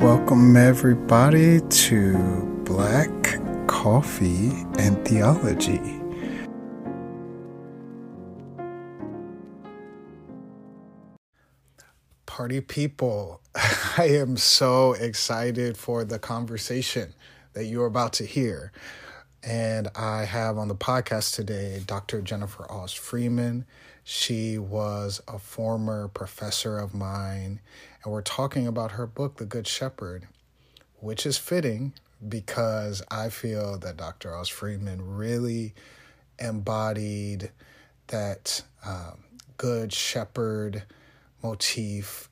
Welcome, everybody, to Black Coffee and Theology. Party people, I am so excited for the conversation that you're about to hear. And I have on the podcast today Dr. Jennifer Awes Freeman. She was a former professor of mine, and we're talking about her book, The Good Shepherd, which is fitting because I feel that Dr. Awes Freeman really embodied that um, Good Shepherd motif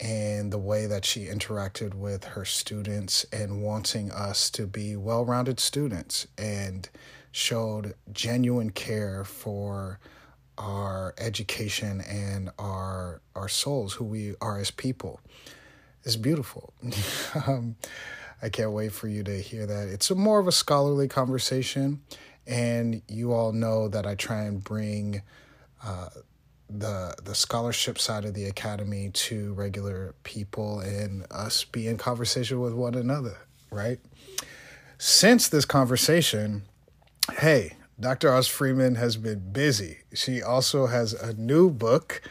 and the way that she interacted with her students and wanting us to be well rounded students and showed genuine care for our education and our our souls who we are as people. It's beautiful. Um, i can't wait for you to hear that. It's more of a scholarly conversation and you all know that i try and bring uh, the the scholarship side of the academy to regular people and us be in conversation with one another, right? Since this conversation, hey, Dr. Awes Freeman has been busy. She also has a new book.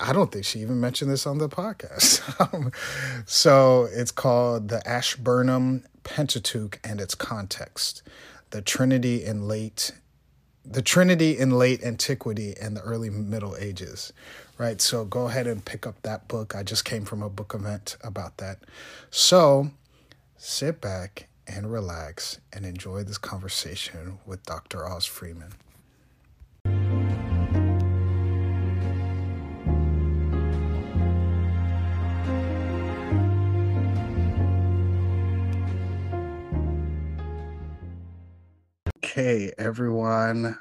I don't think she even mentioned this on the podcast. Um, so it's called The Ashburnham Pentateuch and its Context The Trinity in Late the Trinity in late antiquity and the early Middle Ages, right? So go ahead and pick up that book. I just came from a book event about that. So sit back and relax and enjoy this conversation with Dr. Awes Freeman. Okay, everyone.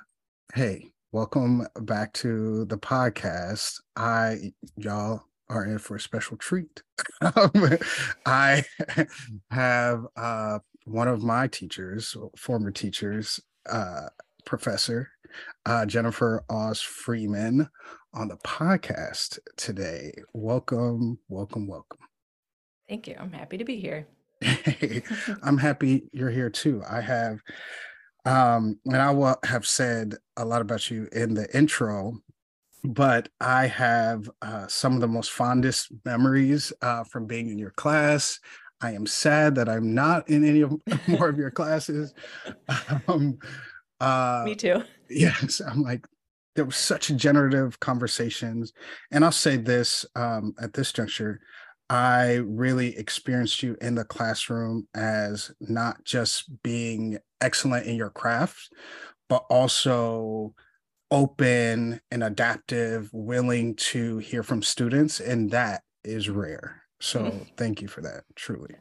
Hey, welcome back to the podcast. I, y'all are in for a special treat. I have uh, one of my teachers, former teachers, uh, Professor uh, Jennifer Awes Freeman, on the podcast today. Welcome, welcome, welcome. Thank you. I'm happy to be here. Hey, I'm happy you're here too. I have um, and I will have said a lot about you in the intro, but I have uh, some of the most fondest memories uh, from being in your class. I am sad that I'm not in any of more of your classes. Um, uh, Me too. Yes, I'm like there were such generative conversations, and I'll say this um, at this juncture: I really experienced you in the classroom as not just being excellent in your craft, but also open and adaptive, willing to hear from students. And that is rare. So thank you for that, truly.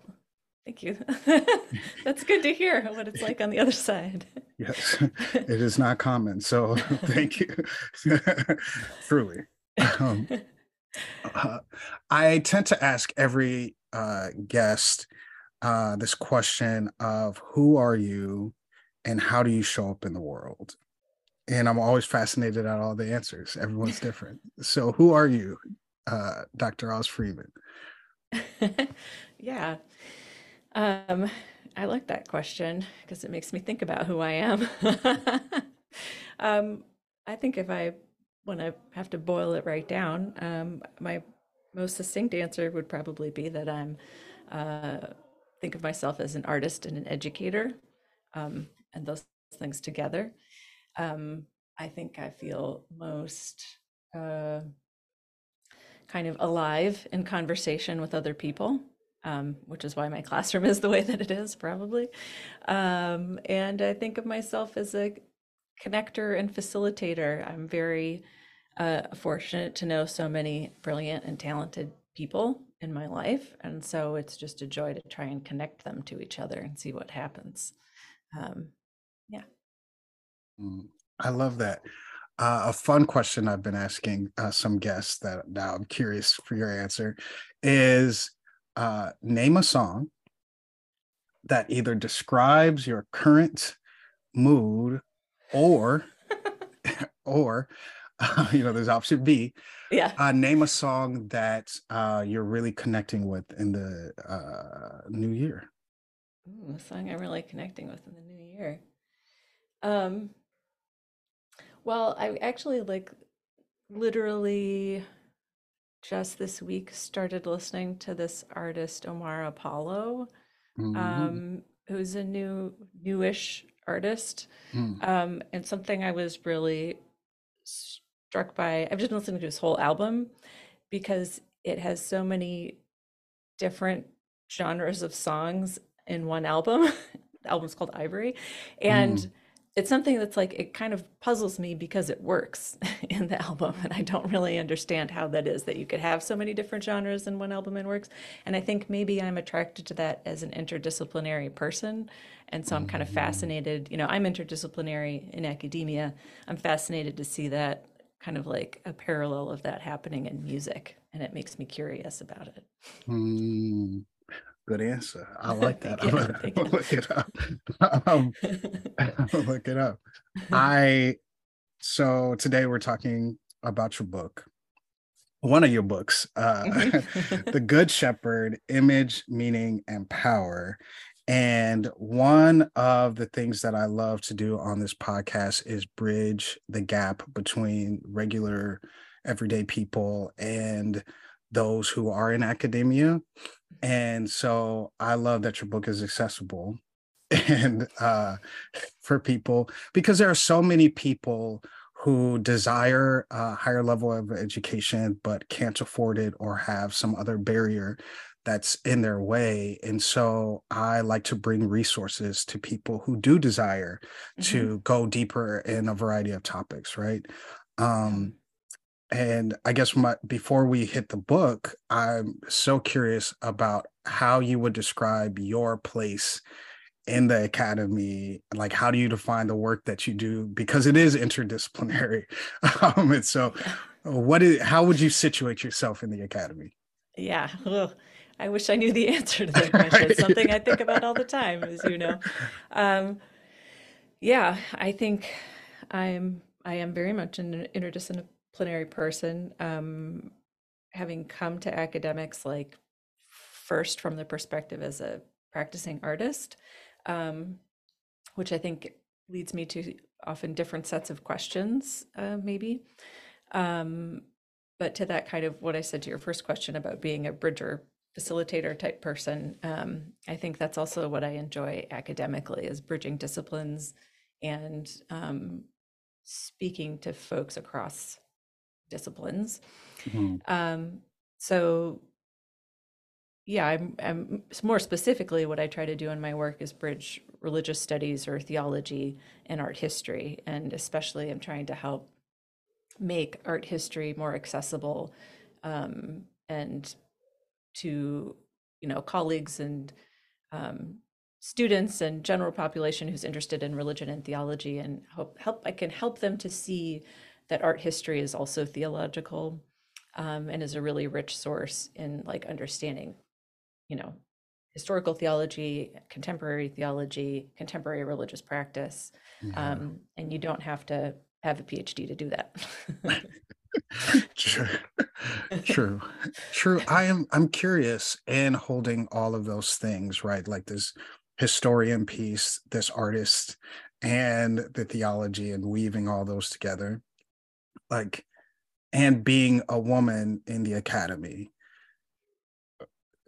Thank you. That's good to hear what it's like on the other side. yes, it is not common. So thank you. truly. Um, uh, I tend to ask every uh, guest uh, this question of who are you and how do you show up in the world? And I'm always fascinated at all the answers. Everyone's different. So, who are you, uh, Dr. Awes Freeman? yeah. Um, I like that question because it makes me think about who I am. um, I think if I when I have to boil it right down, um, my most succinct answer would probably be that I'm uh, think of myself as an artist and an educator, um, and those things together. Um, I think I feel most uh, kind of alive in conversation with other people. Um, which is why my classroom is the way that it is, probably. Um, and I think of myself as a connector and facilitator. I'm very uh, fortunate to know so many brilliant and talented people in my life. And so it's just a joy to try and connect them to each other and see what happens. Um, yeah. Mm, I love that. Uh, a fun question I've been asking uh, some guests that now I'm curious for your answer is uh, name a song that either describes your current mood or or you know, there's option B. Yeah. Uh, name a song that uh, you're really connecting with in the uh, new year. Ooh, a song I'm really connecting with in the new year. Um, well, I actually like literally just this week started listening to this artist Omar Apollo, Mhm. um, who's a new newish artist. Mm. Um, and something I was really struck by, I've just been listening to his whole album because it has so many different genres of songs in one album. The album's called Ivory. And Mm. It's something that's like, it kind of puzzles me because it works in the album. And I don't really understand how that is that you could have so many different genres in one album and works. And I think maybe I'm attracted to that as an interdisciplinary person. And so I'm kind of fascinated, you know, I'm interdisciplinary in academia. I'm fascinated to see that kind of like a parallel of that happening in music. And it makes me curious about it. Mm. Good answer. I like that. I'm gonna look it up. Um, look it up. I so today we're talking about your book. One of your books, uh, The Good Shepherd, Image, Meaning, and Power. And one of the things that I love to do on this podcast is bridge the gap between regular, everyday people and those who are in academia. And so I love that your book is accessible and uh, for people because there are so many people who desire a higher level of education but can't afford it or have some other barrier that's in their way. And so I like to bring resources to people who do desire Mhm. to go deeper in a variety of topics, right? Um, and I guess my before we hit the book, I'm so curious about how you would describe your place in the academy. Like, how do you define the work that you do? Because it is interdisciplinary. Um, and so, what is how would you situate yourself in the academy? Yeah. Ugh. I wish I knew the answer to that question. Something I think about all the time, as you know. Um, yeah, I think I'm I am very much an interdisciplinary person. Um, having come to academics like first from the perspective as a practicing artist, um, which I think leads me to often different sets of questions, uh, maybe. Um, but to that kind of what I said to your first question about being a bridger facilitator type person, um, I think that's also what I enjoy academically is bridging disciplines and um, speaking to folks across disciplines. Mhm. Um, so yeah, I'm, I'm more specifically what I try to do in my work is bridge religious studies or theology and art history. And especially I'm trying to help make art history more accessible um, and to, you know, colleagues and um, students and general population who's interested in religion and theology and hope help I can help them to see that art history is also theological um, and is a really rich source in like understanding, you know, historical theology, contemporary theology, contemporary religious practice. Yeah. Um, and you don't have to have a PhD to do that. True. True. True. I am I'm curious in holding all of those things, right? Like this historian piece, this artist, and the theology and weaving all those together. Like and being a woman in the academy.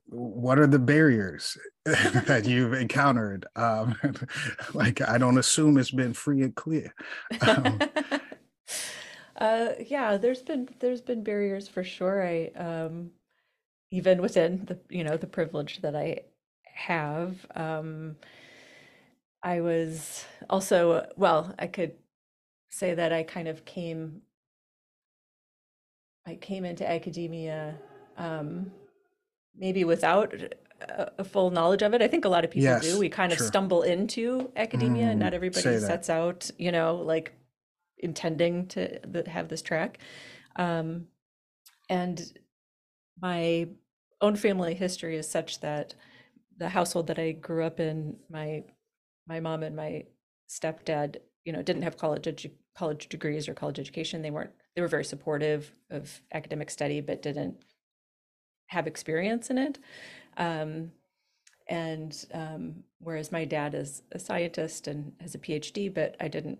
What are the barriers that you've encountered? Um, like I don't assume it's been free and clear. Um, uh, yeah, there's been there's been barriers for sure. I um, even within the you know the privilege that I have. Um, I was also well, I could say that I kind of came I came into academia um, maybe without a, a full knowledge of it. I think a lot of people do. We kind of stumble into academia, and Mm, not everybody that. sets out, you know, like intending to have this track. Um, and my own family history is such that the household that I grew up in, my my mom and my stepdad, you know, didn't have college edu- college degrees or college education. They weren't they were very supportive of academic study, but didn't have experience in it. Um, and um, whereas my dad is a scientist and has a PhD, but I didn't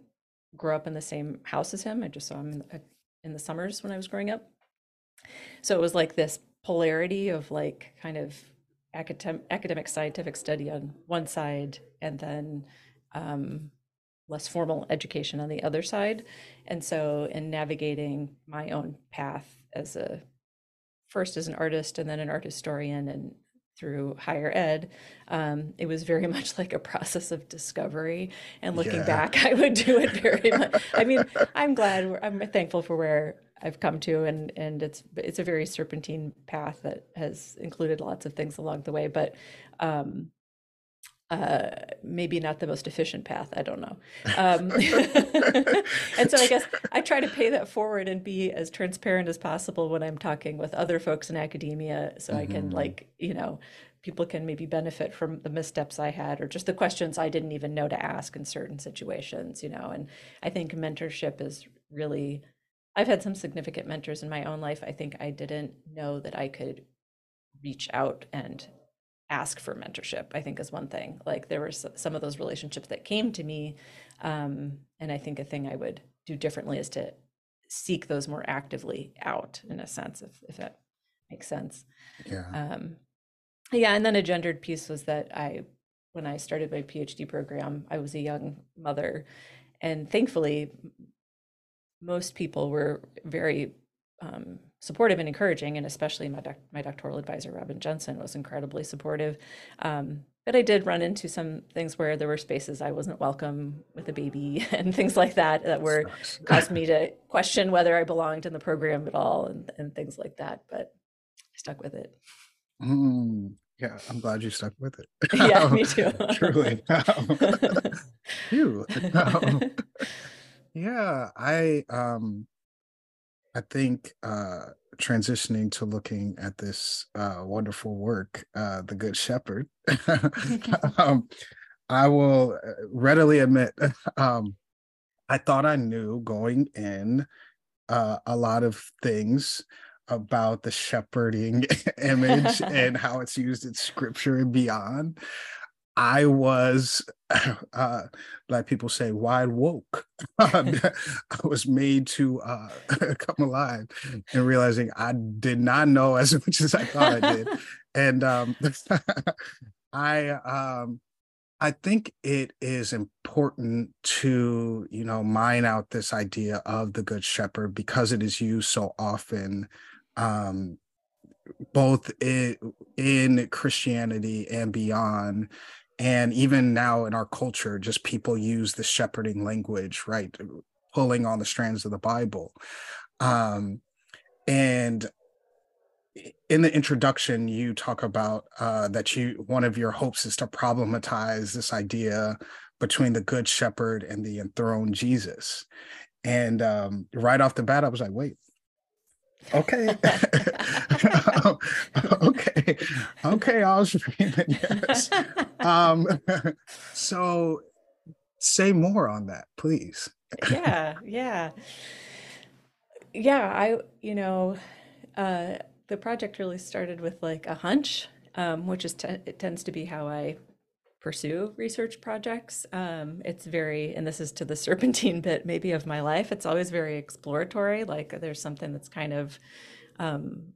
grow up in the same house as him. I just saw him in the, in the summers when I was growing up. So it was like this polarity of like kind of academic, academic scientific study on one side and then um, less formal education on the other side. And so in navigating my own path as a first as an artist and then an art historian and through higher ed, um, it was very much like a process of discovery. And looking Yeah. back, I would do it very much. I mean, I'm glad, I'm thankful for where I've come to, and and it's it's a very serpentine path that has included lots of things along the way, but um, uh, maybe not the most efficient path. I don't know. Um, and so I guess I try to pay that forward and be as transparent as possible when I'm talking with other folks in academia, so I can Mhm. like you know people can maybe benefit from the missteps I had or just the questions I didn't even know to ask in certain situations, you know. And I think mentorship is really I've had some significant mentors in my own life. I think I didn't know that I could reach out and ask for mentorship, I think is one thing. Like there were some of those relationships that came to me. Um, and I think a thing I would do differently is to seek those more actively out in a sense, if, if that makes sense. Yeah. Um, yeah, and then a gendered piece was that I, when I started my PhD program, I was a young mother, and thankfully, most people were very um, supportive and encouraging, and especially my doc- my doctoral advisor Robin Jensen was incredibly supportive. Um, but I did run into some things where there were spaces I wasn't welcome with a baby and things like that that were caused me to question whether I belonged in the program at all and, and things like that. But I stuck with it. Mm, yeah, I'm glad you stuck with it. Yeah, me too. Truly. Phew. Um, yeah, I um I think uh transitioning to looking at this uh wonderful work, uh The Good Shepherd. um I will uh, readily admit um I thought I knew going in uh a lot of things about the shepherding image and how it's used in scripture and beyond. I was, uh, like people say, wide woke. I was made to uh, come alive and realizing I did not know as much as I thought I did. And um, I, um, I think it is important to, you know, mine out this idea of the good shepherd because it is used so often um, both in, in Christianity and beyond. And even now in our culture, just people use the shepherding language, right? Pulling on the strands of the Bible. Um, and in the introduction, you talk about uh, that you one of your hopes is to problematize this idea between the good shepherd and the enthroned Jesus. And um, right off the bat, I was like, wait, okay okay okay osprey yes um so say more on that please yeah, yeah. Yeah, I, you know, uh, the project really started with like a hunch, um, which is te it tends to be how I pursue research projects. Um, it's very, and this is to the serpentine bit maybe of my life, it's always very exploratory. Like there's something that's kind of um,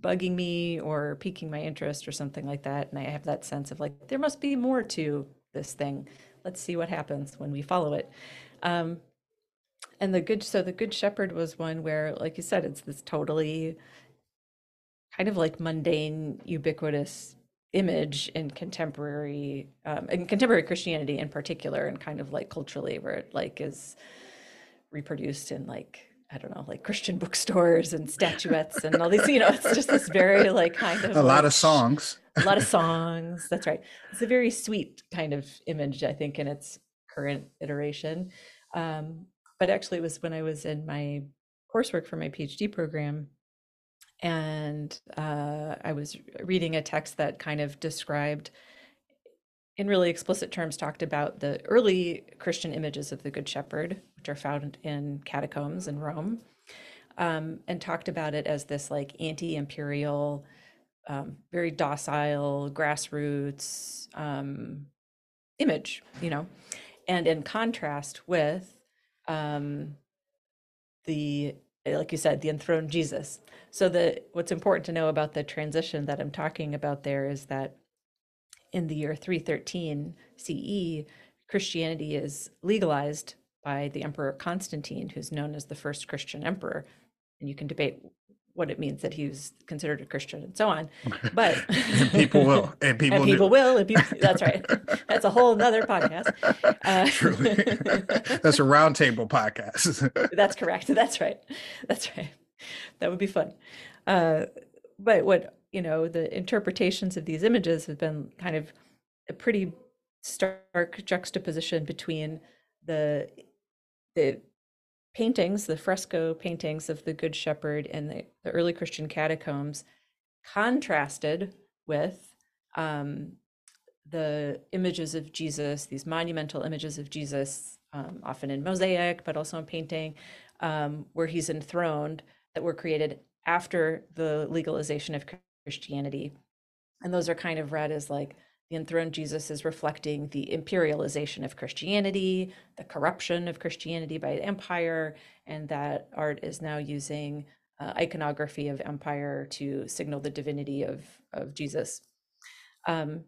bugging me or piquing my interest or something like that. And I have that sense of like, there must be more to this thing. Let's see what happens when we follow it. Um, and the good, so the Good Shepherd was one where, like you said, it's this totally kind of like mundane, ubiquitous image in contemporary, um, in contemporary Christianity in particular, and kind of like culturally, where it like is reproduced in like I don't know, like Christian bookstores and statuettes and all these. You know, it's just this very like kind of a lot like of songs a lot of songs. That's right. It's a very sweet kind of image, I think, in its current iteration. Um, but actually, it was when I was in my coursework for my PhD program, and uh, I was reading a text that kind of described, in really explicit terms, talked about the early Christian images of the Good Shepherd, which are found in catacombs in Rome. um, and talked about it as this like anti-imperial, um, very docile, grassroots um, image, you know, and in contrast with um, the like you said, the enthroned Jesus. So the what's important to know about the transition that I'm talking about there is that in the year 313 CE, Christianity is legalized by the Emperor Constantine, who's known as the first Christian emperor. And you can debate what it means that he was considered a Christian and so on. But people will, and people, and people will, and people, that's right. That's a whole nother podcast. Uh, Truly, that's a roundtable podcast. that's correct. That's right. That's right. That would be fun. Uh, but what you know, the interpretations of these images have been kind of a pretty stark juxtaposition between the the paintings, the fresco paintings of the Good Shepherd in the, the early Christian catacombs, contrasted with um, the images of Jesus, these monumental images of Jesus, um, often in mosaic, but also in painting, um, where he's enthroned, that were created after the legalization of Christianity. And those are kind of read as like the enthroned Jesus is reflecting the imperialization of Christianity, the corruption of Christianity by the empire, and that art is now using uh, iconography of empire to signal the divinity of, of Jesus. Um,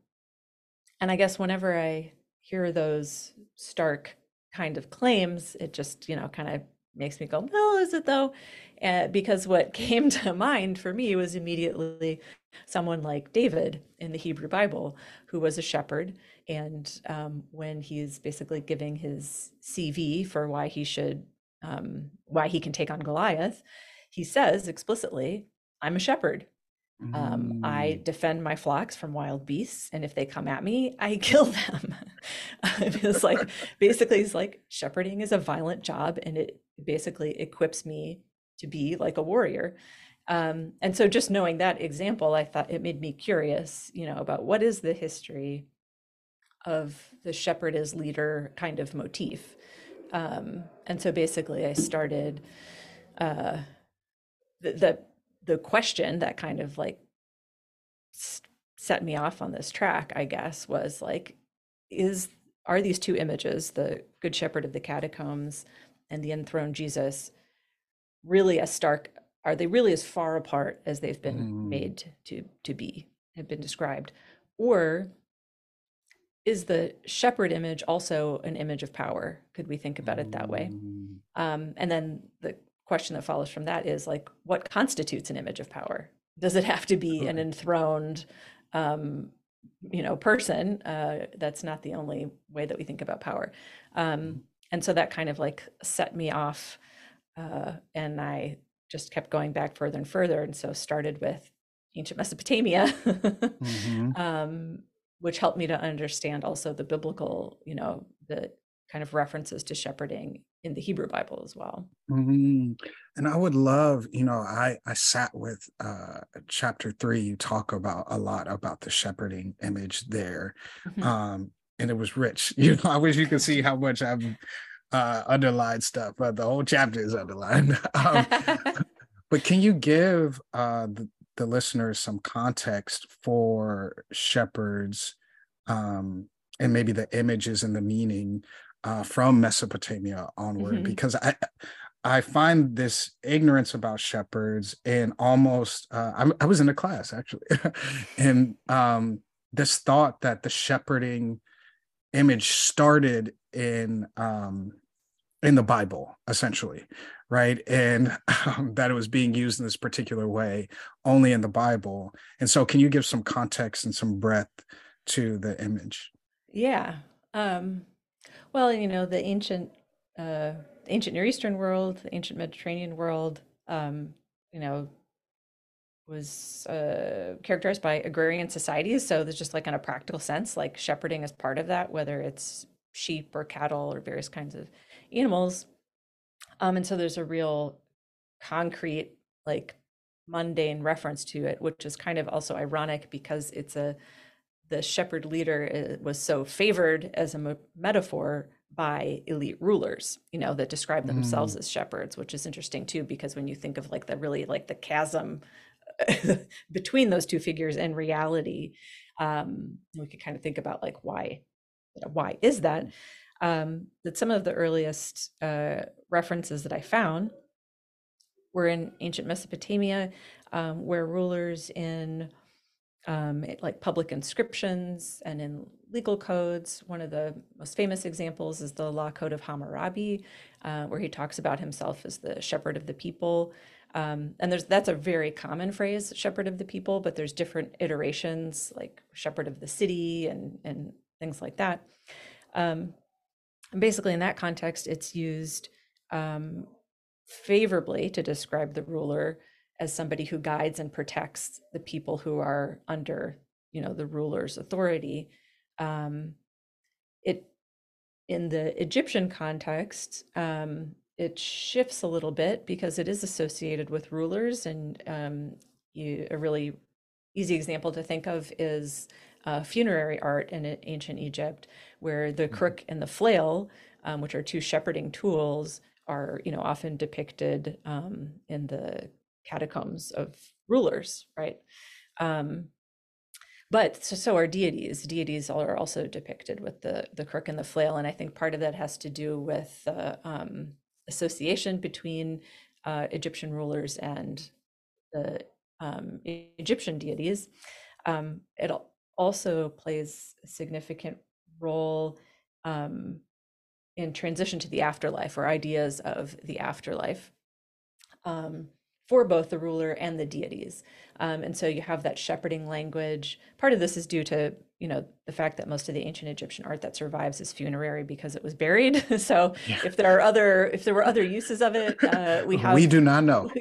and I guess whenever I hear those stark kind of claims, it just, you know, kind of makes me go, well, is it though? Uh, because what came to mind for me was immediately someone like David in the Hebrew Bible, who was a shepherd. And um, when he's basically giving his CV for why he should, um, why he can take on Goliath, he says explicitly, I'm a shepherd. Um, I mm. defend my flocks from wild beasts, and if they come at me, I kill them. it's like basically, it's like shepherding is a violent job, and it basically equips me to be like a warrior. Um, and so just knowing that example, I thought it made me curious, you know, about what is the history of the shepherd as leader kind of motif. Um, and so basically I started uh, the, the, the question that kind of like set me off on this track, I guess, was like, is are these two images, the Good Shepherd of the catacombs and the enthroned Jesus, really as stark are they really as far apart as they've been mm. made to to be have been described? Or is the shepherd image also an image of power? Could we think about it that way? Mm. um, and then the question that follows from that is like what constitutes an image of power? Does it have to be an enthroned um, you know person uh, that's not the only way that we think about power um, mm. and so that kind of like set me off uh, and i just kept going back further and further. And so started with ancient Mesopotamia, mm-hmm. um, which helped me to understand also the biblical, you know, the kind of references to shepherding in the Hebrew Bible as well. Mm-hmm. And I would love, you know, I I sat with uh, chapter three. You talk about a lot about the shepherding image there, mm-hmm. um, and it was rich. You know, I wish you could see how much I've uh, underlined stuff, but the whole chapter is underlined. um, but can you give uh, the, the, listeners some context for shepherds um, and maybe the images and the meaning uh, from Mesopotamia onward? Mm-hmm. Because I I find this ignorance about shepherds and almost uh, I, was in a class actually, and um, this thought that the shepherding image started in um, in the Bible, essentially, right? And um, that it was being used in this particular way only in the Bible. And so, can you give some context and some breadth to the image? Yeah. Um, well, you know, the ancient, uh, ancient Near Eastern world, the ancient Mediterranean world, um, you know, was uh, characterized by agrarian societies. So there's just like in a practical sense, like shepherding is part of that, whether it's sheep or cattle or various kinds of animals. Um, and so there's a real concrete, like mundane reference to it, which is kind of also ironic because it's a the shepherd leader uh, was so favored as a metaphor by elite rulers, you know, that describe themselves mm. as shepherds, which is interesting too, because when you think of like the really like the chasm between those two figures and reality, um, we could kind of think about like why, why is that? Um, that some of the earliest uh, references that I found were in ancient Mesopotamia, um, where rulers in um, like public inscriptions and in legal codes. One of the most famous examples is the Law Code of Hammurabi, uh, where he talks about himself as the shepherd of the people. Um, and there's that's a very common phrase, shepherd of the people, but there's different iterations like shepherd of the city and and things like that. Um, and basically, in that context, it's used um, favorably to describe the ruler as somebody who guides and protects the people who are under you know the ruler's authority um, it in the egyptian context um, it shifts a little bit because it is associated with rulers and um, you, a really easy example to think of is uh, funerary art in ancient egypt where the mm-hmm. crook and the flail um, which are two shepherding tools are you know often depicted um, in the catacombs of rulers, right? Um, but so, so are deities. Deities are also depicted with the the crook and the flail, and I think part of that has to do with the um, association between uh, Egyptian rulers and the um, Egyptian deities. Um, it also plays a significant role um, in transition to the afterlife or ideas of the afterlife. Um, for both the ruler and the deities. Um, and so you have that shepherding language. Part of this is due to you know the fact that most of the ancient Egyptian art that survives is funerary because it was buried. so yeah. if there are other if there were other uses of it, uh, we have we do not know.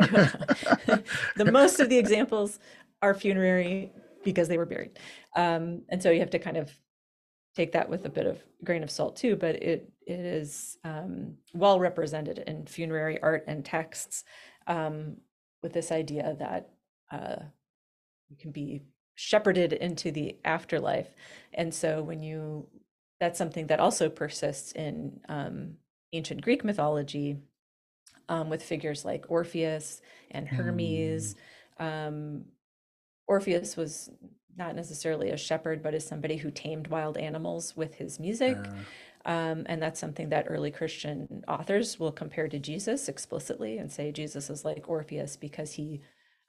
the most of the examples are funerary because they were buried, um, and so you have to kind of take that with a bit of grain of salt too. But it it is um, well represented in funerary art and texts. Um, with this idea that uh, you can be shepherded into the afterlife. And so when you, that's something that also persists in um, ancient Greek mythology um, with figures like Orpheus and Hermes. Mm. Um, Orpheus was not necessarily a shepherd, but is somebody who tamed wild animals with his music. Uh. Um, and that's something that early Christian authors will compare to Jesus explicitly and say Jesus is like Orpheus because he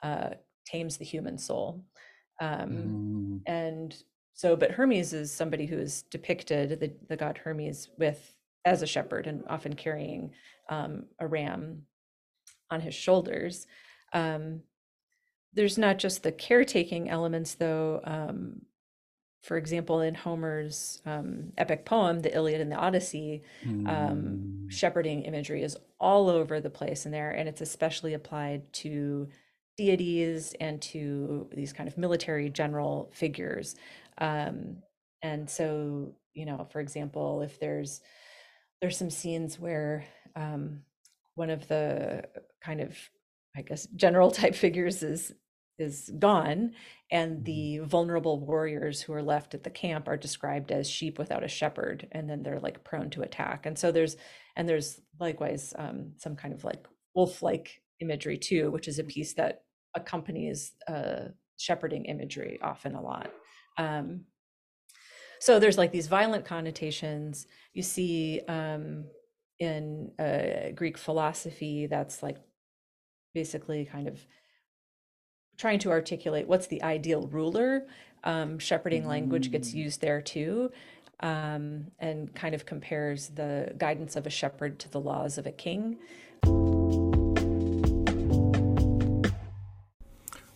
uh, tames the human soul. Um, mm. And so, but Hermes is somebody who is depicted, the, the god Hermes, with as a shepherd and often carrying um, a ram on his shoulders. Um, there's not just the caretaking elements, though. For example, in Homer's um, epic poem, the Iliad and the Odyssey, um, mm. shepherding imagery is all over the place in there, and it's especially applied to deities and to these kind of military general figures. Um, and so, you know, for example, if there's there's some scenes where um, one of the kind of I guess general type figures is is gone and mm-hmm. the vulnerable warriors who are left at the camp are described as sheep without a shepherd and then they're like prone to attack. And so there's and there's likewise um, some kind of like wolf-like imagery too which is a piece that accompanies uh, shepherding imagery often a lot. Um, so there's like these violent connotations. You see um, in uh, greek philosophy that's like basically kind of trying to articulate what's the ideal ruler. Um, shepherding language gets mm. used there too, um, and kind of compares the guidance of a shepherd to the laws of a king.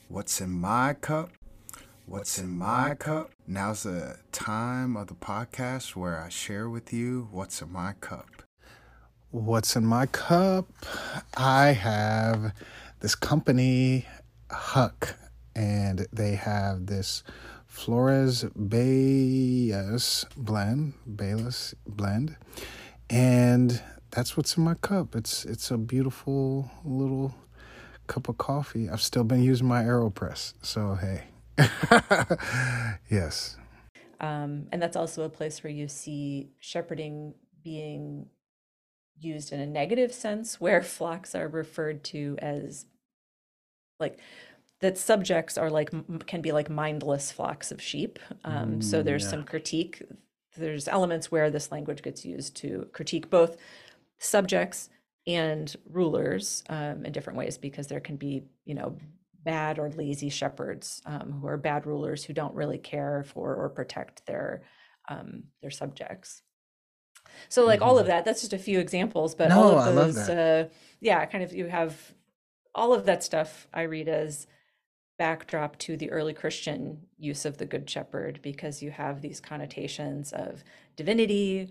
What's in my cup? What's in my cup? Now's the time of the podcast where I share with you what's in my cup. What's in my cup? I have this company Huck, and they have this Flores Bayas blend, Bayless blend, and that's what's in my cup. It's it's a beautiful little cup of coffee. I've still been using my Aeropress, so hey, yes. Um, and that's also a place where you see shepherding being used in a negative sense, where flocks are referred to as like that subjects are like can be like mindless flocks of sheep. Um, so Mm, there's yeah. some critique. There's elements where this language gets used to critique both subjects and rulers um, in different ways because there can be you know bad or lazy shepherds um, who are bad rulers who don't really care for or protect their um, their subjects so like all of Mhm. that that's just a few examples but all No, of I love those that. uh, yeah kind of you have all of that stuff i read as backdrop to the early christian use of the good shepherd because you have these connotations of divinity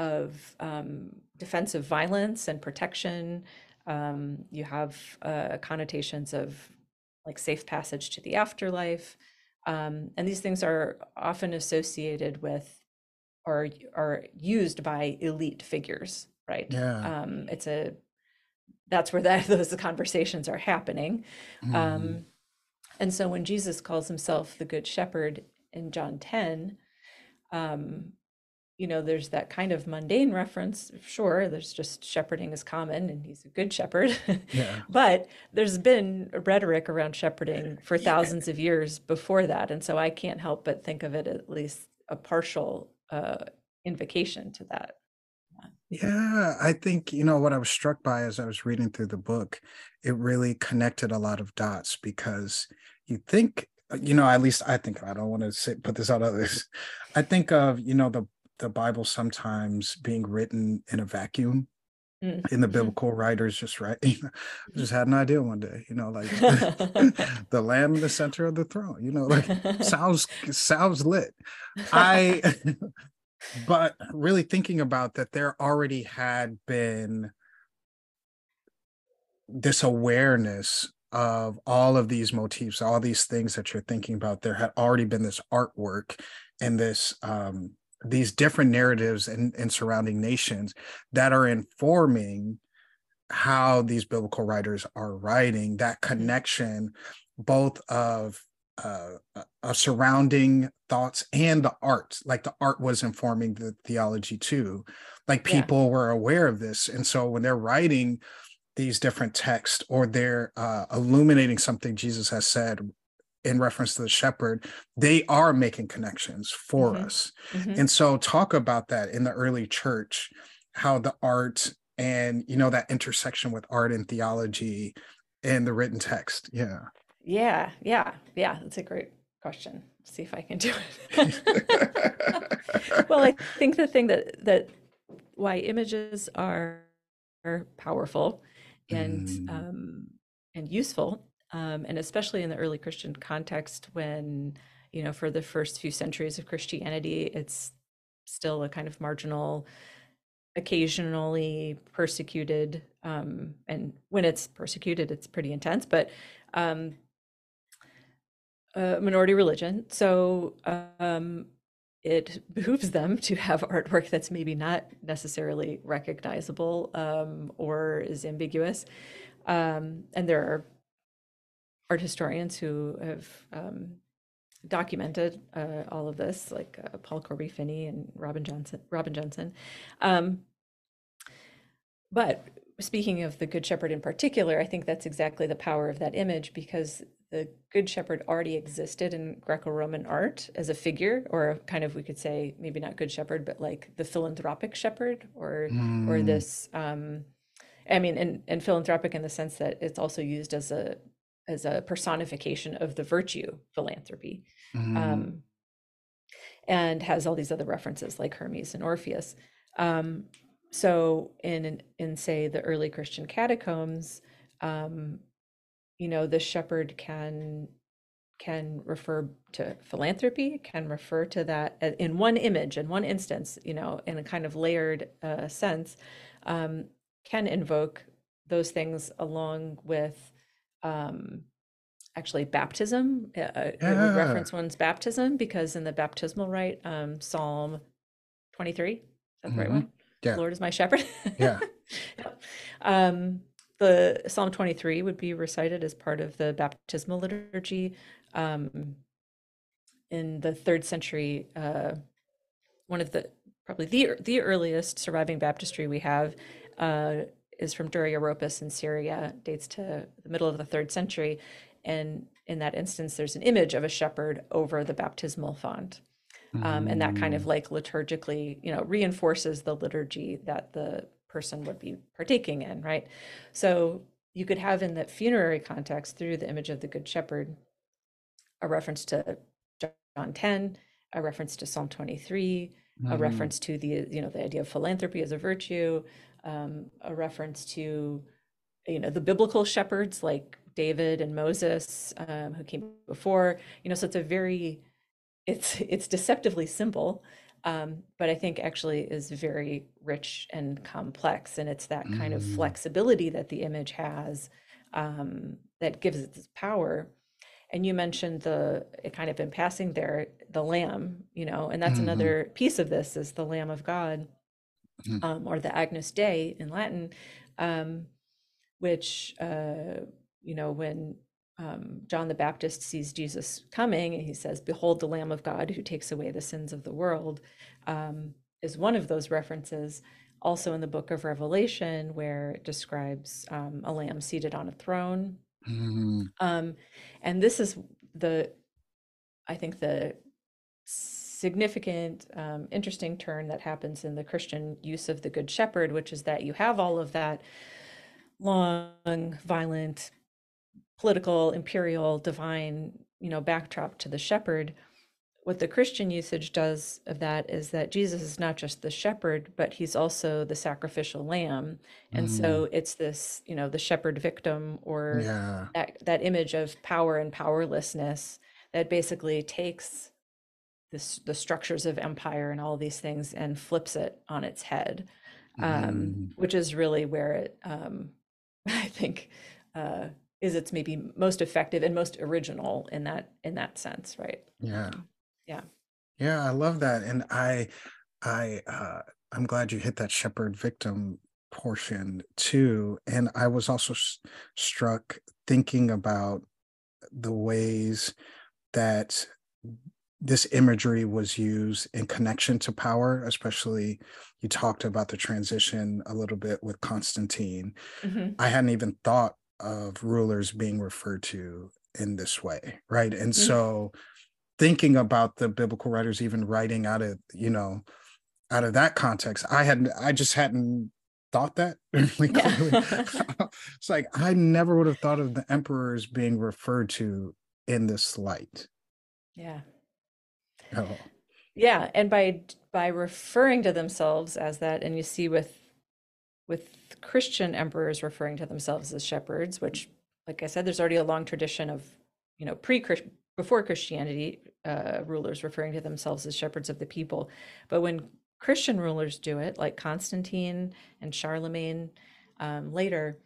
of um, defensive violence and protection. Um, you have uh, connotations of like safe passage to the afterlife. Um, and these things are often associated with or are used by elite figures, right? Yeah. Um, it's a that's where that those conversations are happening. Mhm. Um, and so when Jesus calls himself the Good Shepherd in John 10, um, you know, there's that kind of mundane reference. Sure, there's just shepherding is common and he's a good shepherd. Yeah. but there's been rhetoric around shepherding for Yeah. thousands of years before that. And so I can't help but think of it at least a partial uh, invocation to that. Yeah, I think, you know, what I was struck by as I was reading through the book, it really connected a lot of dots because you think, uh, you know, at least I think, I don't want to say, put this out others. I think of, you know, the the Bible sometimes being written in a vacuum Mm. in the Mhm. biblical writers just right. I just had an idea one day, you know, like the lamb in the center of the throne, you know, like sounds sounds lit. I but really thinking about that there already had been this awareness of all of these motifs all these things that you're thinking about there had already been this artwork and this um these different narratives and in surrounding nations that are informing how these biblical writers are writing that connection both of uh, uh, surrounding thoughts and the art like the art was informing the theology too like Yeah. people were aware of this and so when they're writing these different texts or they're uh, illuminating something jesus has said in reference to the shepherd they are making connections for Mhm. us Mhm. and so talk about that in the early church how the art and you know that intersection with art and theology and the written text yeah Yeah, yeah, yeah. That's a great question. See if I can do it. well, I think the thing that that why images are, are powerful and Mm. um, and useful, um, and especially in the early Christian context, when you know, for the first few centuries of Christianity, it's still a kind of marginal, occasionally persecuted, um, and when it's persecuted, it's pretty intense, but um, a minority religion. So um, it behooves them to have artwork that's maybe not necessarily recognizable um, or is ambiguous. Um, and there are art historians who have um, documented uh, all of this, like uh, Paul Corby Finney and Robin Jensen. Robin Jensen. Um, but speaking of the Good Shepherd in particular, I think that's exactly the power of that image because the Good Shepherd already existed in Greco Roman art as a figure, or kind of, we could say, maybe not Good Shepherd, but like the philanthropic shepherd or or Mm, this um i mean and, and philanthropic in the sense that it's also used as a as a personification of the virtue philanthropy mm, um and has all these other references like hermes and orpheus. Um so in in say the early christian catacombs um you know the shepherd can can refer to philanthropy can refer to that in one image in one instance you know in a kind of layered uh, sense um, can invoke those things along with um, actually baptism uh, uh, it would reference one's baptism because in the baptismal rite um, psalm 23 is that the right one? Yeah. lord is my shepherd. Yeah. Um, the psalm 23 would be recited as part of the baptismal liturgy um, in the third century uh, one of the probably the the earliest surviving baptistry we have uh, is from Dura Europos in Syria, dates to the middle of the third century, and in that instance, there's an image of a shepherd over the baptismal font. Um, and that kind of like liturgically, you know, reinforces the liturgy that the person would be partaking in, right? So you could have in that funerary context through the image of the Good Shepherd a reference to John 10, a reference to Psalm 23, a Mm, reference to the, you know, the idea of philanthropy as a virtue, um, a reference to, you know, the biblical shepherds like David and Moses, um, who came before, you know, so it's a very, it's it's deceptively simple, um, but I think actually is very rich and complex, and it's that kind of mm, flexibility that the image has um, that gives it this power. And you mentioned the it kind of in passing there, the lamb, you know, and that's mhm, another piece of this is the Lamb of God, mhm, um, or the Agnus Dei in Latin, um, which uh, you know when um, John the Baptist sees Jesus coming and he says, "Behold, the Lamb of God who takes away the sins of the world," um, is one of those references. Also in the book of Revelation, where it describes um, a lamb seated on a throne, mhm, um, and this is the I think the significant, um, interesting turn that happens in the Christian use of the Good Shepherd, which is that you have all of that long, violent, political, imperial, divine, you know, backdrop to the shepherd. What the Christian usage does of that is that Jesus is not just the shepherd, but he's also the sacrificial lamb. And mhm. so it's this, you know, the shepherd victim or Yeah. that that image of power and powerlessness that basically takes this the structures of empire and all these things and flips it on its head um, mhm, which is really where it um, i think uh, is its maybe most effective and most original in that in that sense right Yeah. yeah Yeah, I love that. And I I uh I'm glad you hit that shepherd victim portion too. And I was also s- struck thinking about the ways that this imagery was used in connection to power, especially you talked about the transition a little bit with Constantine. hmm I hadn't even thought of rulers being referred to in this way, right? And mm-hmm. so thinking about the biblical writers even writing out of, you know, out of that context, I hadn't I just hadn't thought that yeah. it's like I never would have thought of the emperors being referred to in this light. Yeah. Yeah and by by referring to themselves as that and you see with with Christian emperors referring to themselves as shepherds, which, like I said, there's already a long tradition of, you know, pre before Christianity, uh, rulers referring to themselves as shepherds of the people. But when Christian rulers do it, like Constantine and Charlemagne um, later,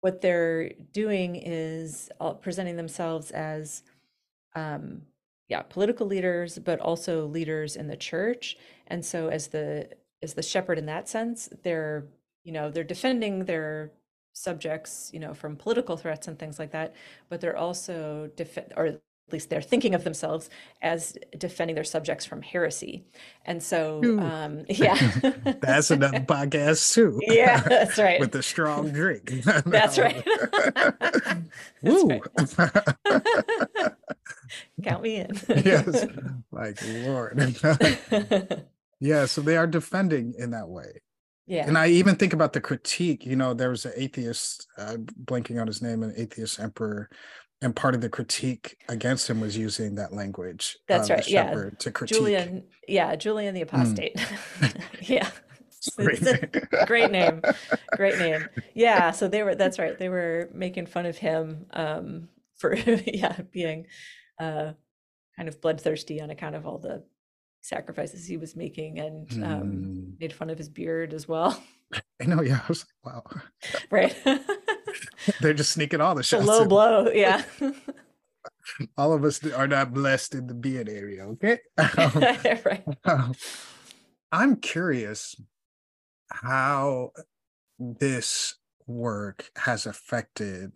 what they're doing is uh, presenting themselves as um, yeah, political leaders, but also leaders in the church. And so as the as the shepherd in that sense, they're, you know, they're defending their subjects, you know, from political threats and things like that, but they're also defend or at least they're thinking of themselves as defending their subjects from heresy. And so um yeah. That's another podcast too. Yeah, that's right. With a strong drink. That's right. That's right. Count me in. yes. Like Lord. yeah, so they are defending in that way. Yeah. And I even think about the critique. You know, there was an atheist, uh, blanking on his name, an atheist emperor, and part of the critique against him was using that language That's of right. Yeah. to critique. Julian, yeah, Julian the Mm. Apostate. Yeah. Great name. great name. Great name. Yeah, so they were that's right. They were making fun of him um for yeah, being uh kind of bloodthirsty on account of all the sacrifices he was making and um Mm. made fun of his beard as well. I know, yeah. I was like, wow. Right. They're just sneaking all the shots. low in. blow. Yeah. All of us are not blessed in the beard area, okay? Um, Right. um, I'm curious how this work has affected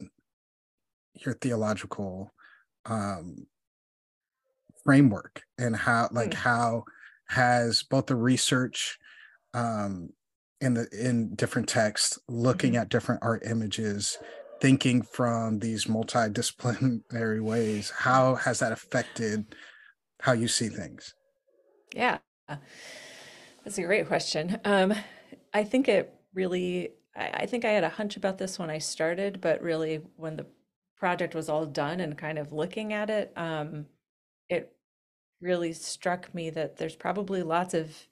your theological um framework and how like Mm. how has both the research um, in the in different texts, looking mm-hmm. at different art images, thinking from these multidisciplinary ways. How has that affected how you see things? Yeah, that's a great question. Um, I think it really. I, I think I had a hunch about this when I started, but really when the project was all done and kind of looking at it, um, it really struck me that there's probably lots of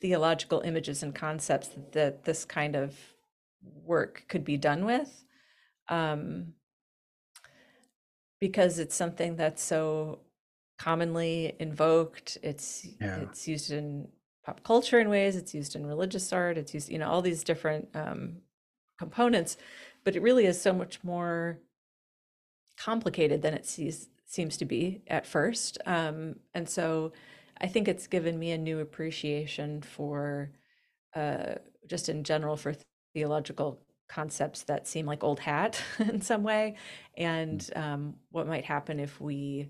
theological images and concepts that, that this kind of work could be done with um, because it's something that's so commonly invoked it's yeah. it's used in pop culture in ways it's used in religious art it's used you know all these different um, components but it really is so much more complicated than it sees, seems to be at first um, and so I think it's given me a new appreciation for uh, just in general for theological concepts that seem like old hat in some way, and mm. um, what might happen if we.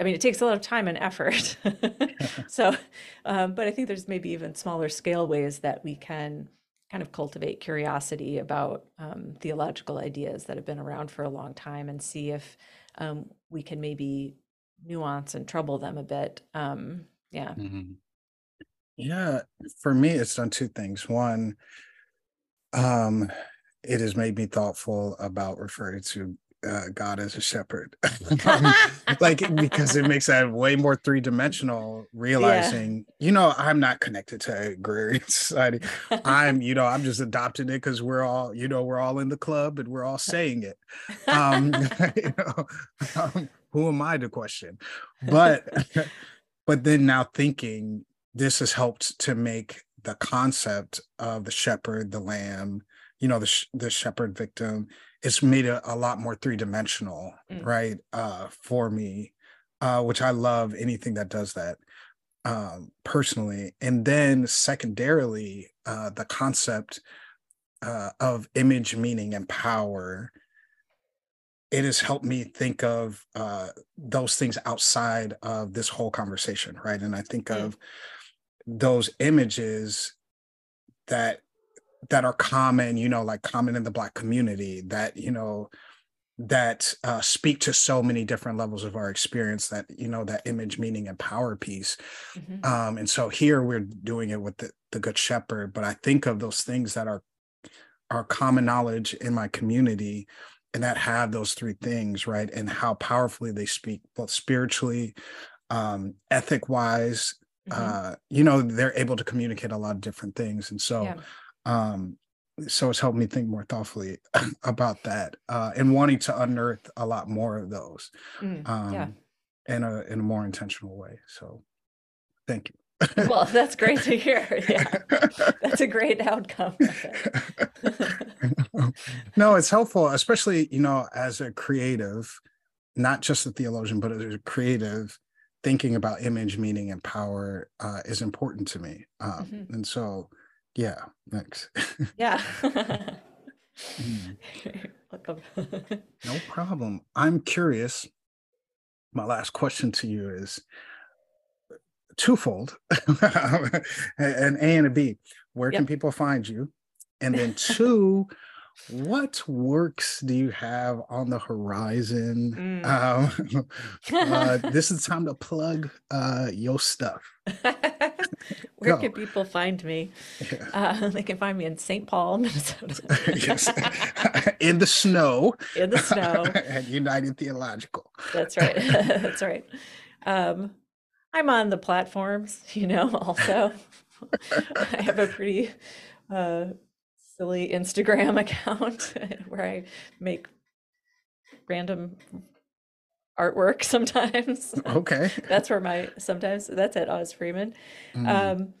I mean, it takes a lot of time and effort. so, um, but I think there's maybe even smaller scale ways that we can kind of cultivate curiosity about um, theological ideas that have been around for a long time and see if um, we can maybe nuance and trouble them a bit. Um, yeah. Mm-hmm. Yeah. For me, it's done two things. One, um, it has made me thoughtful about referring to uh, God as a shepherd, um, like because it makes that way more three dimensional. Realizing, yeah. you know, I'm not connected to agrarian society. I'm, you know, I'm just adopting it because we're all, you know, we're all in the club and we're all saying it. Um, you know, um, who am I to question? But but then now thinking this has helped to make the concept of the shepherd, the lamb, you know, the sh- the shepherd victim, it's made it a lot more three dimensional, mm. right? Uh, for me, uh, which I love anything that does that um, personally. And then secondarily, uh, the concept uh, of image, meaning, and power it has helped me think of uh, those things outside of this whole conversation, right? And I think mm. of those images that that are common, you know, like common in the Black community, that you know, that uh, speak to so many different levels of our experience. That you know, that image, meaning, and power piece. Mm-hmm. Um, and so here we're doing it with the, the Good Shepherd, but I think of those things that are are common knowledge in my community and that have those three things right and how powerfully they speak both spiritually um ethic wise mm-hmm. uh you know they're able to communicate a lot of different things and so yeah. Um so it's helped me think more thoughtfully about that uh and wanting to unearth a lot more of those mm, um yeah. in a in a more intentional way so thank you well, that's great to hear. Yeah, that's a great outcome. no, it's helpful, especially you know, as a creative, not just a theologian, but as a creative, thinking about image, meaning, and power uh, is important to me. Um, mm-hmm. And so, yeah, thanks. yeah. mm. no problem. I'm curious. My last question to you is twofold an A and a B. Where yep. can people find you? And then two, what works do you have on the horizon? Mm. Um, uh, this is time to plug uh, your stuff. Where Go. can people find me? Yeah. Uh, they can find me in St. Paul, Minnesota. yes, in the snow. In the snow. at United Theological. That's right. That's right. Um, I'm on the platforms, you know, also. I have a pretty uh, silly Instagram account where I make random artwork sometimes. Okay. that's where my sometimes that's at Awes Freeman. Mm. Um,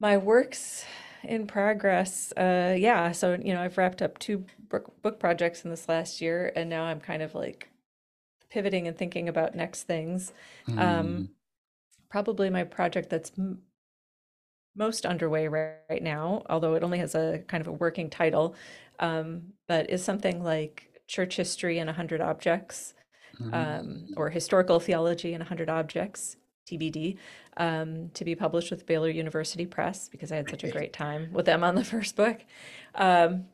my works in progress. Uh, yeah, so you know I've wrapped up two book, book projects in this last year, and now I'm kind of like pivoting and thinking about next things. Mm. Um, probably my project that's m- most underway right, right, now, although it only has a kind of a working title, um, but is something like Church History in 100 Objects mm-hmm. um, or Historical Theology in 100 Objects, TBD, um, to be published with Baylor University Press because I had such a great time with them on the first book. Um,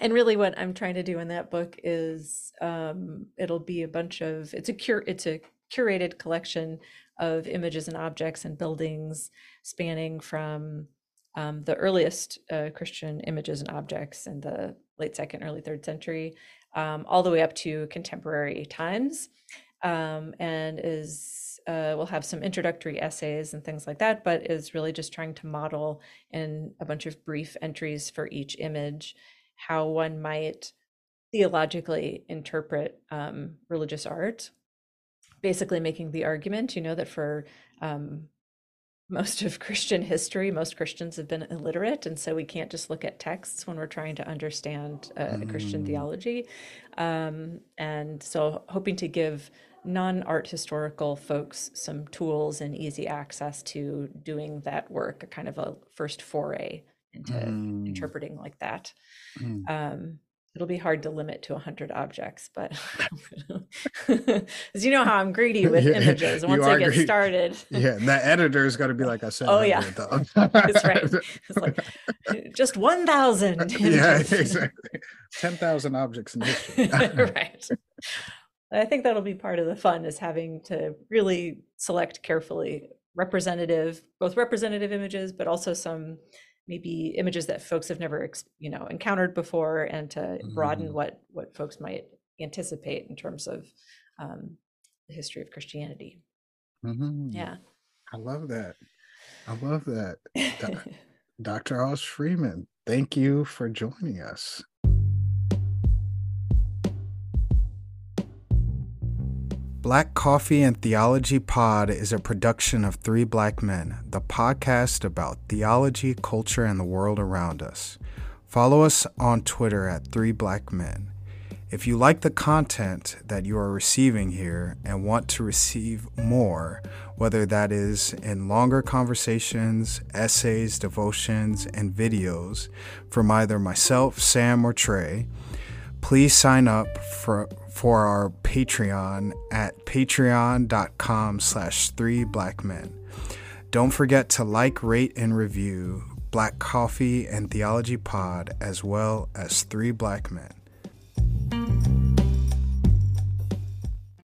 and really, what I'm trying to do in that book is um, it'll be a bunch of it's a cure it's a curated collection of images and objects and buildings spanning from um, the earliest uh, Christian images and objects in the late second, early third century, um, all the way up to contemporary times, um, and is uh, will have some introductory essays and things like that, but is really just trying to model in a bunch of brief entries for each image how one might theologically interpret um, religious art basically making the argument, you know, that for um, most of Christian history, most Christians have been illiterate, and so we can't just look at texts when we're trying to understand uh, mm. Christian theology. Um, and so, hoping to give non-art historical folks some tools and easy access to doing that work, a kind of a first foray into mm. interpreting like that. Mm. Um, it'll be hard to limit to 100 objects but as you know how i'm greedy with yeah, images. once i get greedy. started yeah and that editor is going to be like i said oh yeah. that's right. It's like uh, just 1000 yeah exactly. 10000 objects in history. Right. I think that'll be part of the fun is having to really select carefully representative both representative images but also some maybe images that folks have never you know encountered before and to broaden mm. what what folks might anticipate in terms of um, the history of christianity mm-hmm. yeah i love that i love that dr Awes freeman thank you for joining us Black Coffee and Theology Pod is a production of Three Black Men, the podcast about theology, culture, and the world around us. Follow us on Twitter at Three Black Men. If you like the content that you are receiving here and want to receive more, whether that is in longer conversations, essays, devotions, and videos from either myself, Sam, or Trey, please sign up for for our Patreon at patreon.com slash three black men. Don't forget to like, rate, and review Black Coffee and Theology Pod as well as Three Black Men.